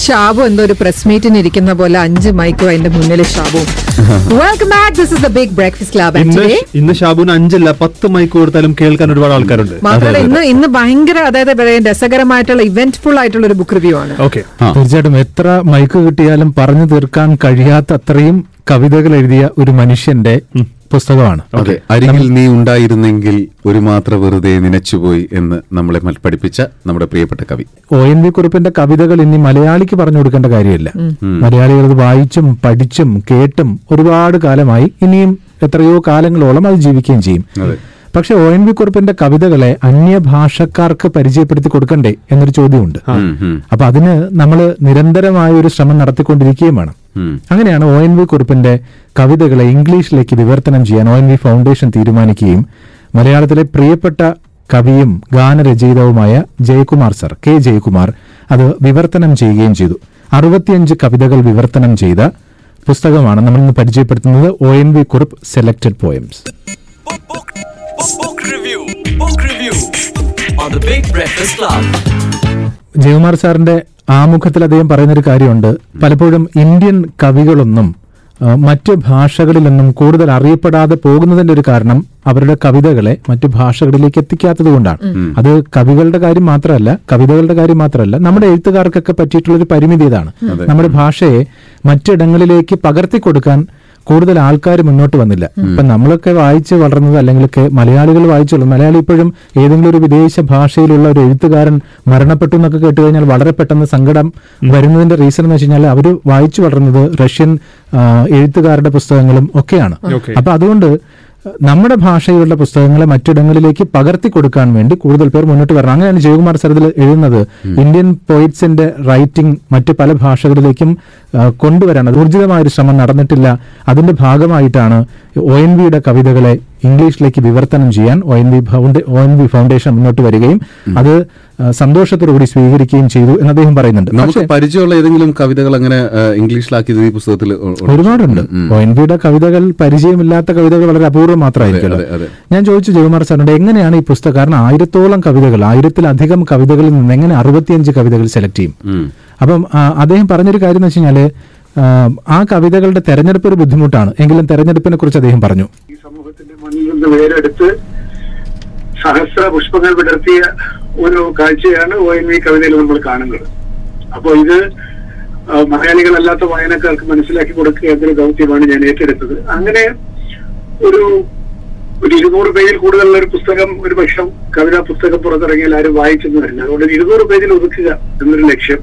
ഷാബു എന്തോ ഒരു പ്രസ് മീറ്റിന് ഇരിക്കുന്ന പോലെ അഞ്ച് മൈക്കും അതിന്റെ മുന്നിൽ Shabu welcome back this is the Big Breakfast Club ഇന്ന് ഷാബുന് അഞ്ചല്ല പത്ത് മൈക്ക് കൊടുത്താലും കേൾക്കാൻ ഒരുപാട് ആൾക്കാരുണ്ട്. മാത്രമല്ല ഇന്ന് ഇന്ന് ഭയങ്കര അതായത് രസകരമായിട്ടുള്ള ഇവന്റ്ഫുൾ ആയിട്ടുള്ള ഒരു ബുക്ക് റിവ്യൂ ആണ്. ഓക്കെ തീർച്ചയായിട്ടും എത്ര മൈക്ക് കിട്ടിയാലും പറഞ്ഞു തീർക്കാൻ കഴിയാത്ത അത്രയും കവിതകൾ എഴുതിയ ഒരു മനുഷ്യന്റെ പുസ്തകമാണ്. അരികിൽ നീ ഉണ്ടായിരുന്നെങ്കിൽ ഒരു മാത്ര വെറുതെ നനച്ചുപോയി എന്ന് നമ്മളെ പഠിപ്പിച്ച നമ്മുടെ പ്രിയപ്പെട്ട കവി. ഒ എൻ വി കുറിപ്പിന്റെ കവിതകൾ ഇനി മലയാളിക്ക് പറഞ്ഞു കൊടുക്കേണ്ട കാര്യമില്ല. മലയാളികൾ അത് വായിച്ചും പഠിച്ചും കേട്ടും ഒരുപാട് കാലമായി ഇനിയും എത്രയോ കാലങ്ങളോളം അത് ജീവിക്കുകയും ചെയ്യും. പക്ഷെ ഒ എൻ വി കുറിപ്പിന്റെ കവിതകളെ അന്യഭാഷക്കാർക്ക് പരിചയപ്പെടുത്തി കൊടുക്കണ്ടേ എന്നൊരു ചോദ്യമുണ്ട്. അപ്പൊ അതിന് നമ്മൾ നിരന്തരമായ ഒരു ശ്രമം നടത്തിക്കൊണ്ടിരിക്കുകയും വേണം. അങ്ങനെയാണ് ഒ എൻ വി കുറിപ്പിന്റെ കവിതകളെ ഇംഗ്ലീഷിലേക്ക് വിവർത്തനം ചെയ്യാൻ ഒ എൻ വി ഫൗണ്ടേഷൻ തീരുമാനിക്കുകയും മലയാളത്തിലെ പ്രിയപ്പെട്ട കവിയും ഗാനരചയിതാവുമായ ജയകുമാർ സർ കെ ജയകുമാർ അത് വിവർത്തനം ചെയ്യുകയും ചെയ്തു അറുപത്തിയഞ്ച് കവിതകൾ വിവർത്തനം ചെയ്ത പുസ്തകമാണ് നമ്മൾ ഇന്ന് പരിചയപ്പെടുത്തുന്നത് O N V Kurup selected poems Book, book, book, book review. Book review on the Big Breakfast Club. Jayakumar സാറിന്റെ ആമുഖത്തിൽ അദ്ദേഹം പറയുന്നൊരു കാര്യമുണ്ട്. പലപ്പോഴും ഇന്ത്യൻ കവികളൊന്നും മറ്റ് ഭാഷകളിലൊന്നും കൂടുതൽ അറിയപ്പെടാതെ പോകുന്നതിന്റെ ഒരു കാരണം അവരുടെ കവിതകളെ മറ്റു ഭാഷകളിലേക്ക് എത്തിക്കാത്തത് കൊണ്ടാണ്. അത് കവികളുടെ കാര്യം മാത്രമല്ല കവിതകളുടെ കാര്യം മാത്രമല്ല നമ്മുടെ എഴുത്തുകാർക്കൊക്കെ പറ്റിയിട്ടുള്ള ഒരു പരിമിതി ഇതാണ്. നമ്മുടെ ഭാഷയെ മറ്റിടങ്ങളിലേക്ക് പകർത്തി കൊടുക്കാൻ കൂടുതൽ ആൾക്കാർ മുന്നോട്ട് വന്നില്ല. ഇപ്പൊ നമ്മളൊക്കെ വായിച്ച് വളർന്നത് അല്ലെങ്കിൽ മലയാളികൾ വായിച്ചു വളർന്നത് മലയാളി ഇപ്പോഴും ഏതെങ്കിലും ഒരു വിദേശ ഭാഷയിലുള്ള ഒരു എഴുത്തുകാരൻ മരണപ്പെട്ടു എന്നൊക്കെ കേട്ട് കഴിഞ്ഞാൽ വളരെ പെട്ടെന്ന് സങ്കടം വരുന്നതിന്റെ റീസൺ എന്ന് വെച്ച് കഴിഞ്ഞാൽ അവർ വായിച്ചു വളർന്നത് റഷ്യൻ എഴുത്തുകാരുടെ പുസ്തകങ്ങളും ഒക്കെയാണ്. അപ്പൊ അതുകൊണ്ട് നമ്മുടെ ഭാഷയിലുള്ള പുസ്തകങ്ങളെ മറ്റിടങ്ങളിലേക്ക് പകർത്തി കൊടുക്കാൻ വേണ്ടി കൂടുതൽ പേർ മുന്നോട്ട് വരണം. അങ്ങനെയാണ് ജയകുമാർ സരതിൽ എഴുതുന്നത്. ഇന്ത്യൻ പോയിറ്റ്സിന്റെ റൈറ്റിംഗ് മറ്റ് പല ഭാഷകളിലേക്കും കൊണ്ടുവരാൻ ഊർജിതമായ ഒരു ശ്രമം നടന്നിട്ടില്ല. അതിന്റെ ഭാഗമായിട്ടാണ് ഒ എൻ വിയുടെ കവിതകളെ ഇംഗ്ലീഷിലേക്ക് വിവർത്തനം ചെയ്യാൻ O N V O N V foundation മുന്നോട്ട് വരികയും അത് സന്തോഷത്തോടുകൂടി സ്വീകരിക്കുകയും ചെയ്തു എന്ന് അദ്ദേഹം പറയുന്നുണ്ട്. നമുക്ക് പരിചയമുള്ള ഏതെങ്കിലും കവിതകൾ അങ്ങനെ ഇംഗ്ലീഷിലാക്കിയത് ഈ പുസ്തകത്തിൽ ഒരുപാടുണ്ട്. ഒ എൻ വിയുടെ കവിതകൾ പരിചയമില്ലാത്ത കവിതകൾ വളരെ അപൂർവം മാത്രമായിരിക്കും. ഞാൻ ചോദിച്ചു ജയകുമാർ സാറിനോട് എങ്ങനെയാണ് ഈ പുസ്തകം കാരണം ആയിരത്തോളം കവിതകൾ ആയിരത്തിലധികം കവിതകളിൽ നിന്ന് എങ്ങനെ അറുപത്തിയഞ്ച് കവിതകൾ സെലക്ട് ചെയ്യും. അപ്പം അദ്ദേഹം പറഞ്ഞൊരു കാര്യം എന്ന് വെച്ച് കഴിഞ്ഞാൽ ആ, കവിതകളുടെ തെരഞ്ഞെടുപ്പ് ഒരു ബുദ്ധിമുട്ടാണ്. എങ്കിലും തെരഞ്ഞെടുപ്പിനെ കുറിച്ച് അദ്ദേഹം പറഞ്ഞു. മണ്ണിൽ നിന്ന് വേരെടുത്ത് സഹസ്ര പുഷ്പങ്ങൾ വിടർത്തിയ ഒരു കാഴ്ചയാണ് ഒ എൻ വി കവിതയിൽ നമ്മൾ കാണുന്നത്. അപ്പോൾ ഇത് മലയാളികളല്ലാത്ത വായനക്കാർക്ക് മനസ്സിലാക്കി കൊടുക്കുക എന്നൊരു ദൗത്യമാണ് ഞാൻ ഏറ്റെടുത്തത്. അങ്ങനെ ഒരു ഒരു ഇരുന്നൂറ് പേജിൽ കൂടുതലുള്ള ഒരു പുസ്തകം ഒരു പക്ഷം കവിതാ പുസ്തകം പുറത്തിറങ്ങിയാൽ ആരും വായിച്ചെന്ന് വരില്ല അതുകൊണ്ട് ഇരുന്നൂറ് പേജിൽ ഒതുക്കുക എന്നൊരു ലക്ഷ്യം.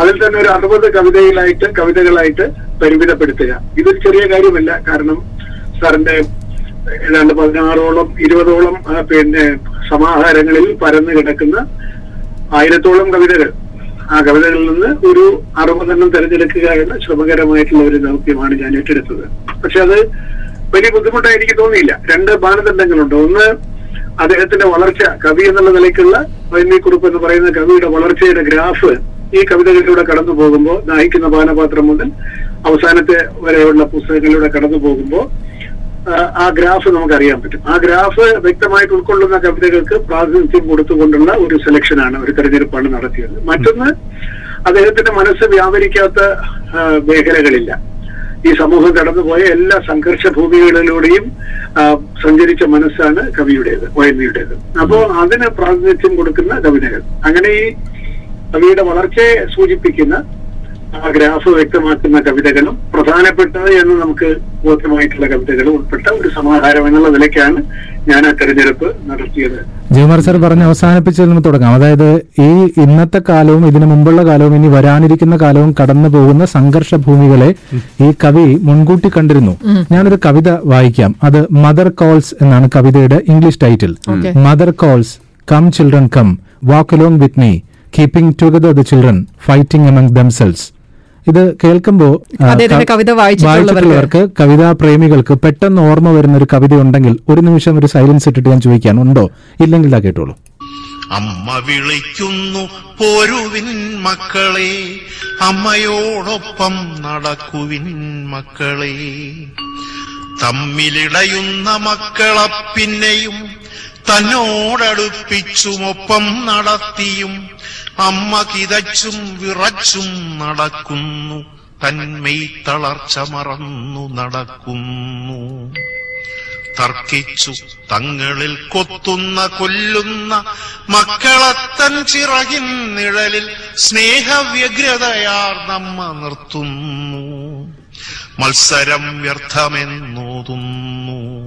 അതിൽ തന്നെ ഒരു അറുപത് കവിതയിലായിട്ട് കവിതകളായിട്ട് പരിമിതപ്പെടുത്തുക. ഇതൊരു ചെറിയ കാര്യമല്ല. കാരണം സാറിന്റെ ഏതാണ്ട് പതിനാറോളം ഇരുപതോളം പിന്നെ സമാഹാരങ്ങളിൽ പരന്നു കിടക്കുന്ന ആയിരത്തോളം കവിതകൾ. ആ കവിതകളിൽ നിന്ന് ഒരു അറുപതെണ്ണം തിരഞ്ഞെടുക്കുക എന്ന ശ്രമകരമായിട്ടുള്ള ഒരു ദൗത്യമാണ് ഞാൻ ഏറ്റെടുത്തത്. പക്ഷെ അത് വലിയ ബുദ്ധിമുട്ടായി എനിക്ക് തോന്നിയില്ല. രണ്ട് മാനദണ്ഡങ്ങളുണ്ട്. ഒന്ന് അദ്ദേഹത്തിന്റെ വളർച്ച കവി എന്നുള്ള നിലയ്ക്കുള്ള വൈദ്യ കുറിപ്പ് എന്ന് പറയുന്ന കവിയുടെ വളർച്ചയുടെ ഗ്രാഫ് ഈ കവിതകളിലൂടെ കടന്നു പോകുമ്പോൾ ദാഹിക്കുന്ന പാനപാത്രം മുതൽ അവസാനത്തെ വരെയുള്ള പുസ്തകങ്ങളിലൂടെ കടന്നു പോകുമ്പോൾ ആ, ഗ്രാഫ് നമുക്കറിയാൻ പറ്റും. ആ ഗ്രാഫ് വ്യക്തമായിട്ട് ഉൾക്കൊള്ളുന്ന കവിതകൾക്ക് പ്രാതിനിധ്യം കൊടുത്തുകൊണ്ടുള്ള ഒരു സെലക്ഷനാണ് ഒരു തെരഞ്ഞെടുപ്പാണ് നടത്തിയത്. മറ്റൊന്ന് അദ്ദേഹത്തിന്റെ മനസ്സ് വ്യാപരിക്കാത്ത മേഖലകളില്ല. ഈ സമൂഹം കടന്നുപോയ എല്ലാ സംഘർഷ ഭൂമികളിലൂടെയും സഞ്ചരിച്ച മനസ്സാണ് കവിയുടേത് വയലിയുടേത് അപ്പോ അതിന് പ്രാതിനിധ്യം കൊടുക്കുന്ന കവിതകൾ. അങ്ങനെ ഈ കവിയുടെ വളർച്ചയെ സൂചിപ്പിക്കുന്ന ആ ഗ്രാഫ് വ്യക്തമാക്കുന്ന കവിതകളും പ്രധാനപ്പെട്ട എന്ന് നമുക്ക് ബോധ്യമായിട്ടുള്ള കവിതകളും ഉൾപ്പെട്ട ഒരു സമാഹാരം എന്നുള്ള നിലയ്ക്കാണ് ഞാൻ ആ തെരഞ്ഞെടുപ്പ് നടത്തിയത്. ജയമാർ സാർ പറഞ്ഞ് അവസാനിപ്പിച്ചതിൽ നിന്ന് തുടങ്ങാം. അതായത് ഈ ഇന്നത്തെ കാലവും ഇതിനു മുമ്പുള്ള കാലവും ഇനി വരാനിരിക്കുന്ന കാലവും കടന്നു പോകുന്ന സംഘർഷ ഭൂമികളെ ഈ കവി മുൻകൂട്ടി കണ്ടിരുന്നു. ഞാനൊരു കവിത വായിക്കാം. അത് മദർ കോൾസ് എന്നാണ് കവിതയുടെ English title. Mother calls come children come walk along with me keeping together the children fighting among themselves. ഇത് കേൾക്കുമ്പോൾ കവിത വായിച്ചിട്ടുള്ളവർക്ക് വായിച്ചിട്ടുള്ളവർക്ക് കവിതാ പ്രേമികൾക്ക് പെട്ടെന്ന് ഓർമ്മ വരുന്ന ഒരു കവിത ഉണ്ടെങ്കിൽ ഒരു നിമിഷം ഒരു സൈലൻസ് ഇട്ടിട്ട് ഞാൻ ചോദിക്കാൻ ഉണ്ടോ ഇല്ലെങ്കിൽ ഇതാ കേട്ടോളൂ. അമ്മ വിളിക്കുന്നു പോരുവിൻ മക്കളെ അമ്മയോടൊപ്പം നടക്കുവിൻ മക്കളെ. തമ്മിലിടയുന്ന മക്കളെ പിന്നെയും തന്നോടടുപ്പിച്ചുമൊപ്പം നടത്തിയും അമ്മ കിതച്ചും വിറച്ചും നടക്കുന്നു. തന്മൈ തളർച്ച മറന്നു നടക്കുന്നു. തർക്കിച്ചു തങ്ങളിൽ കൊത്തുന്ന കൊല്ലുന്ന മക്കളത്തൻ ചിറകിൻ നിഴലിൽ സ്നേഹവ്യഗ്രതയാർ നമ്മ നിർത്തുന്നു. മത്സരം വ്യർത്ഥമെന്നോതുന്നു.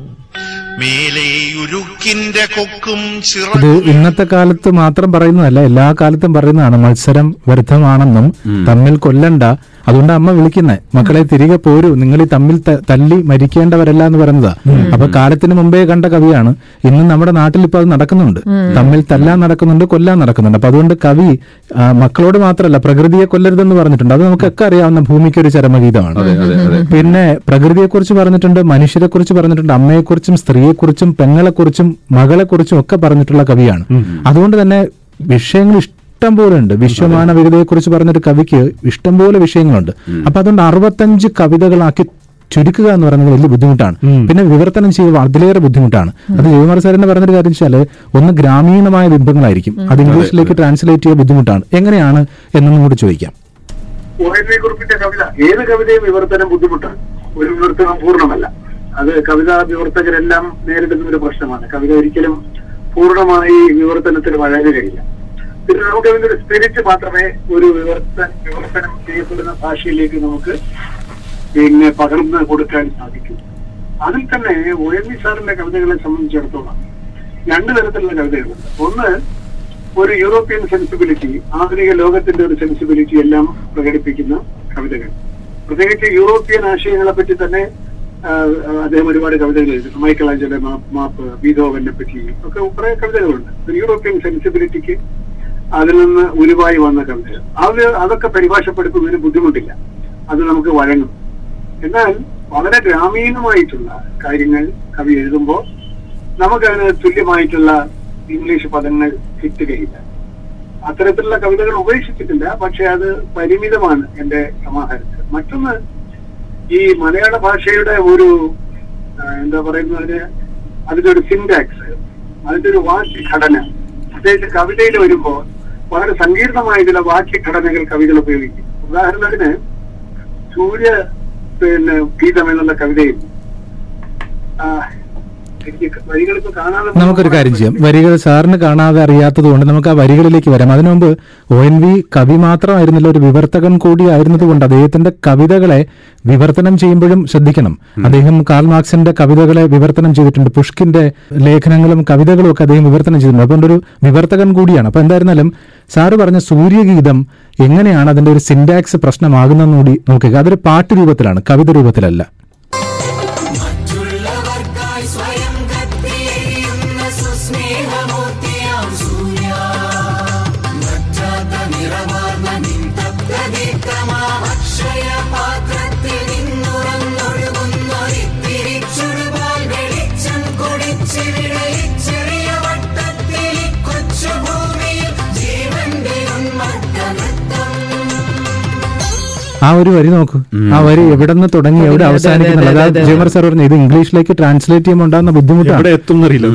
ഇത് ഇന്നത്തെ കാലത്ത് മാത്രം പറയുന്നതല്ല എല്ലാ കാലത്തും പറയുന്നതാണ് മത്സരം വ്യർത്ഥമാണെന്നും തമ്മിൽ കൊല്ലണ്ട അതുകൊണ്ട് അമ്മ വിളിക്കുന്നത് മക്കളെ തിരികെ പോരൂ. നിങ്ങൾ ഈ തമ്മിൽ തല്ലി മരിക്കേണ്ടവരല്ല എന്ന് പറയുന്നതാ. അപ്പൊ കാലത്തിന് മുമ്പേ കണ്ട കവിയാണ്. ഇന്ന് നമ്മുടെ നാട്ടിൽ ഇപ്പൊ അത് നടക്കുന്നുണ്ട്. തമ്മിൽ തല്ലാൻ നടക്കുന്നുണ്ട് കൊല്ലാൻ നടക്കുന്നുണ്ട്. അപ്പൊ അതുകൊണ്ട് കവി മക്കളോട് മാത്രമല്ല പ്രകൃതിയെ കൊല്ലരുതെന്ന് പറഞ്ഞിട്ടുണ്ട്. അത് നമുക്കൊക്കെ അറിയാവുന്ന ഭൂമിക്ക് ഒരു ചരമഗീതമാണ് പിന്നെ പ്രകൃതിയെക്കുറിച്ച് പറഞ്ഞിട്ടുണ്ട് മനുഷ്യരെക്കുറിച്ച് പറഞ്ഞിട്ടുണ്ട് അമ്മയെക്കുറിച്ചും സ്ത്രീയെക്കുറിച്ചും പെങ്ങളെക്കുറിച്ചും മകളെക്കുറിച്ചും ഒക്കെ പറഞ്ഞിട്ടുള്ള കവിയാണ്. അതുകൊണ്ട് തന്നെ വിഷയങ്ങൾ ഇഷ്ടം പോലെ ഉണ്ട്. വിശ്വമാനവികതയെ കുറിച്ച് പറഞ്ഞൊരു കവിക്ക് ഇഷ്ടം പോലെ വിഷയങ്ങളുണ്ട്. അപ്പൊ അതുകൊണ്ട് അറുപത്തഞ്ച് കവിതകളാക്കി ചുരുക്കുക എന്ന് പറയുന്നത് വലിയ ബുദ്ധിമുട്ടാണ്. പിന്നെ വിവർത്തനം ചെയ്യുക അതിലേറെ ബുദ്ധിമുട്ടാണ്. അത് ജയകുമാർ സാറിന് പറഞ്ഞൊരു കാര്യം വെച്ചാൽ ഒന്ന് ഗ്രാമീണമായ ബിംബങ്ങളായിരിക്കും. അത് ഇംഗ്ലീഷിലേക്ക് ട്രാൻസ്ലേറ്റ് ചെയ്യുക ബുദ്ധിമുട്ടാണ്. എങ്ങനെയാണ് എന്നൊന്നും കൂടി ചോദിക്കാം. കുറിപ്പിന്റെ കവിത. ഏത് കവിതയും വിവർത്തനം ബുദ്ധിമുട്ടാണ്. ഒരു വിവർത്തനം പൂർണമല്ല. അത് കവിതാ വിവർത്തകരെല്ലാം നേരിടുന്ന ഒരു പ്രശ്നമാണ്. കവിത ഒരിക്കലും പൂർണമായി വിവർത്തനത്തിന് വഴങ്ങുകയില്ല. പിന്നെ നമുക്ക് അതിന്റെ ഒരു സ്പിരിറ്റ് മാത്രമേ ഒരു വിവർത്തനം വിവർത്തനം ചെയ്യപ്പെടുന്ന ഭാഷയിലേക്ക് നമുക്ക് പിന്നെ പകർന്ന് കൊടുക്കാൻ സാധിക്കും. അതിൽ തന്നെ ഒ എൻ വി സാറിന്റെ കവിതകളെ സംബന്ധിച്ചിടത്തോളം രണ്ട് തരത്തിലുള്ള കവിതകളുണ്ട്. ഒന്ന് ഒരു യൂറോപ്യൻ സെൻസിബിലിറ്റി ആധുനിക ലോകത്തിന്റെ ഒരു സെൻസിബിലിറ്റി എല്ലാം പ്രകടിപ്പിക്കുന്ന കവിതകൾ. പ്രത്യേകിച്ച് യൂറോപ്യൻ ആശയങ്ങളെ പറ്റി തന്നെ അദ്ദേഹം ഒരുപാട് കവിതകൾ എഴുതി മൈക്കൽ ആഞ്ചലെ മാപ്പ് ബീതോവനെ പറ്റി ഒക്കെ കുറെ കവിതകളുണ്ട്. യൂറോപ്യൻ സെൻസിബിലിറ്റിക്ക് അതിൽ നിന്ന് ഉരുവായി വന്ന കവിതകൾ അത് അതൊക്കെ പരിഭാഷപ്പെടുത്തുന്നതിന് ബുദ്ധിമുട്ടില്ല. അത് നമുക്ക് വഴങ്ങും. എന്നാൽ വളരെ ഗ്രാമീണമായിട്ടുള്ള കാര്യങ്ങൾ കവി എഴുതുമ്പോൾ നമുക്കതിന് തുല്യമായിട്ടുള്ള ഇംഗ്ലീഷ് പദങ്ങൾ കിട്ടുകയില്ല. അത്തരത്തിലുള്ള കവിതകൾ ഉപേക്ഷിച്ചിട്ടില്ല പക്ഷെ അത് പരിമിതമാണ് എന്റെ സമാഹാരത്തിൽ മറ്റൊന്ന് ഈ മലയാള ഭാഷയുടെ ഒരു എന്താ പറയുന്നതിന് അതിന്റെ ഒരു സിൻടാക്സ് അതിന്റെ ഒരു ഘടന. പ്രത്യേകിച്ച് കവിതയിൽ വരുമ്പോൾ വളരെ സങ്കീർണമായ ചില വാക്യഘടനകൾ കവികൾ ഉപയോഗിക്കും. ഉദാഹരണത്തിന് സൂര്യ പിന്നെ ഗീതം എന്നുള്ള കവിതയിൽ ആ, എനിക്ക് വരികളിപ്പോ കാണാതെ നമുക്കൊരു കാര്യം ചെയ്യാം. വരികൾ സാറിന് കാണാതെ അറിയാത്തത് കൊണ്ട് നമുക്ക് ആ വരികളിലേക്ക് വരാം. അതിനു മുമ്പ് ഒ എൻ വി കവി മാത്രമായിരുന്നില്ല ഒരു വിവർത്തകൻ കൂടി ആയിരുന്നത് കൊണ്ട് അദ്ദേഹത്തിന്റെ കവിതകളെ വിവർത്തനം ചെയ്യുമ്പോഴും ശ്രദ്ധിക്കണം. അദ്ദേഹം കാൾ മാർക്സിന്റെ കവിതകളെ വിവർത്തനം ചെയ്തിട്ടുണ്ട് പുഷ്കിന്റെ ലേഖനങ്ങളും കവിതകളും ഒക്കെ അദ്ദേഹം വിവർത്തനം ചെയ്തിട്ടുണ്ട്. അതുകൊണ്ട് ഒരു വിവർത്തകൻ കൂടിയാണ്. അപ്പൊ എന്തായിരുന്നാലും സാറ് പറഞ്ഞ സൂര്യഗീതം എങ്ങനെയാണ് അതിന്റെ ഒരു സിന്റാക്സ് പ്രശ്നമാകുന്നതെന്ന് കൂടി നോക്കുക. അതൊരു പാട്ട് രൂപത്തിലാണ് കവിത രൂപത്തിലല്ല. ആ ഒരു വരി നോക്കൂ. ആ വരി എവിടെ നിന്ന് തുടങ്ങി എവിടെ അവസാനിക്കുന്നുള്ളത് അതായത് ജയമർ സാർ പറഞ്ഞു ഇത് ഇംഗ്ലീഷിലേക്ക് ട്രാൻസ്ലേറ്റ് ചെയ്യുമ്പോൾ ഉണ്ടാകുന്ന ബുദ്ധിമുട്ടാണ്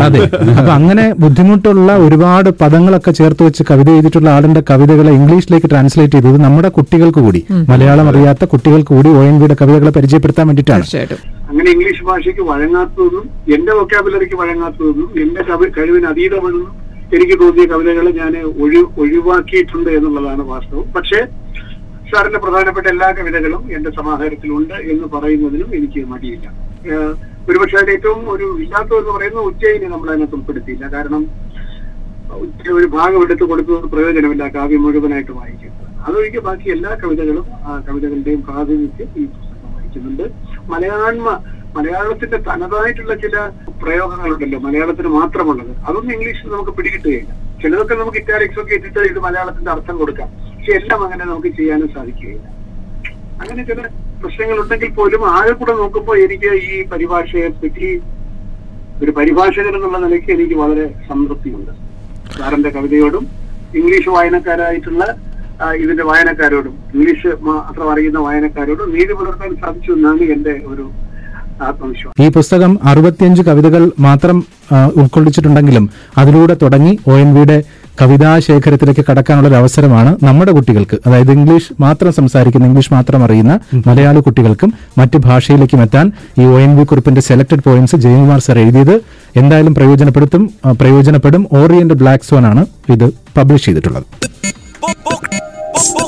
അതെ. അപ്പൊ അങ്ങനെ ബുദ്ധിമുട്ടുള്ള ഒരുപാട് പദങ്ങളൊക്കെ ചേർത്ത് വെച്ച് കവിത എഴുതിയിട്ടുള്ള ആളിന്റെ കവിതകളെ ഇംഗ്ലീഷിലേക്ക് ട്രാൻസ്ലേറ്റ് ചെയ്തത് നമ്മുടെ കുട്ടികൾക്ക് കൂടി. മലയാളം അറിയാത്ത കുട്ടികൾക്ക് കൂടി ഒ എൻ വിയുടെ കവിതകളെ പരിചയപ്പെടുത്താൻ വേണ്ടിയിട്ടാണ്. അങ്ങനെ ഇംഗ്ലീഷ് ഭാഷയ്ക്ക് വഴങ്ങാത്തതെന്നും എന്റെ വൊക്കാബുലറിക്ക് വഴങ്ങാത്തതെന്നും എന്റെ കഴിവിന് അതീതമെന്നും എനിക്ക് തോന്നിയ കവിതകൾ ഞാൻ ഒഴി ഒഴിവാക്കിയിട്ടുണ്ട് എന്നുള്ളതാണ് വാസ്തവം. പക്ഷേ സാറിന്റെ പ്രധാനപ്പെട്ട എല്ലാ കവിതകളും എന്റെ സമാഹാരത്തിലുണ്ട് എന്ന് പറയുന്നതിനും എനിക്ക് മടിയില്ല. ഒരുപക്ഷെ അതിൽ ഏറ്റവും ഒരു ഇല്ലാത്തതെന്ന് പറയുന്നത് ഉച്ചയിനെ നമ്മൾ അതിനകത്ത് ഉൾപ്പെടുത്തിയില്ല. കാരണം ഒരു ഭാഗം എടുത്ത് കൊടുക്കുന്നത് പ്രയോജനമില്ല കാവ്യം മുഴുവനായിട്ട് വായിക്കുന്നത്. അതൊഴികെ ബാക്കി എല്ലാ കവിതകളും ആ കവിതകളുടെയും പ്രാതിനിധ്യം ഈ പുസ്തകം വഹിക്കുന്നുണ്ട് മലയാണ്മ മലയാളത്തിന്റെ തനതായിട്ടുള്ള ചില പ്രയോഗങ്ങളുണ്ടല്ലോ മലയാളത്തിന് മാത്രമുള്ളത്. അതൊന്നും ഇംഗ്ലീഷിൽ നമുക്ക് പിടികിട്ടുകയില്ല. ചിലതൊക്കെ നമുക്ക് ഇറ്റാലിക്സ് ഒക്കെ എത്തിച്ചാൽ ഇത് മലയാളത്തിന്റെ അർത്ഥം കൊടുക്കാം. പക്ഷെ എല്ലാം അങ്ങനെ നമുക്ക് ചെയ്യാനും സാധിക്കുകയില്ല. അങ്ങനെ ചില പ്രശ്നങ്ങൾ ഉണ്ടെങ്കിൽ പോലും ആകെ കൂടെ നോക്കുമ്പോൾ എനിക്ക് ഈ പരിഭാഷയെ പറ്റി ഒരു പരിഭാഷകൻ എന്നുള്ള നിലയ്ക്ക് എനിക്ക് വളരെ സംതൃപ്തിയുണ്ട്. സാറിന്റെ കവിതയോടും ഇംഗ്ലീഷ് വായനക്കാരായിട്ടുള്ള ഇതിന്റെ വായനക്കാരോടും ഇംഗ്ലീഷ് മാത്രം അറിയുന്ന വായനക്കാരോടും നീതി പുലർത്താൻ സാധിച്ചു എന്നാണ് എന്റെ ഒരു ആത്മവിശ്വാസം. ഈ പുസ്തകം അറുപത്തിയഞ്ച് കവിതകൾ മാത്രം ഉൾക്കൊള്ളിച്ചിട്ടുണ്ടെങ്കിലും അതിലൂടെ തുടങ്ങി ഒ എൻ വിയുടെ കവിതാ ശേഖരത്തിലേക്ക് കടക്കാനുള്ള ഒരു അവസരമാണ് നമ്മുടെ കുട്ടികൾക്ക്. അതായത് ഇംഗ്ലീഷ് മാത്രം സംസാരിക്കുന്ന ഇംഗ്ലീഷ് മാത്രം അറിയുന്ന മലയാള കുട്ടികൾക്കും മറ്റു ഭാഷയിലേക്കും എത്താൻ ഈ ഒ എൻ വി കുറിപ്പിന്റെ സെലക്ടഡ് പോയിന്റ്സ് ജയകുമാർ സർ എഴുതിയത്. എന്തായാലും പ്രയോജനപ്പെടുത്തും പ്രയോജനപ്പെടും. ഓറിയന്റ് ബ്ലാക്ക് സോൺ ആണ് ഇത് പബ്ലിഷ് ചെയ്തിട്ടുള്ളത്.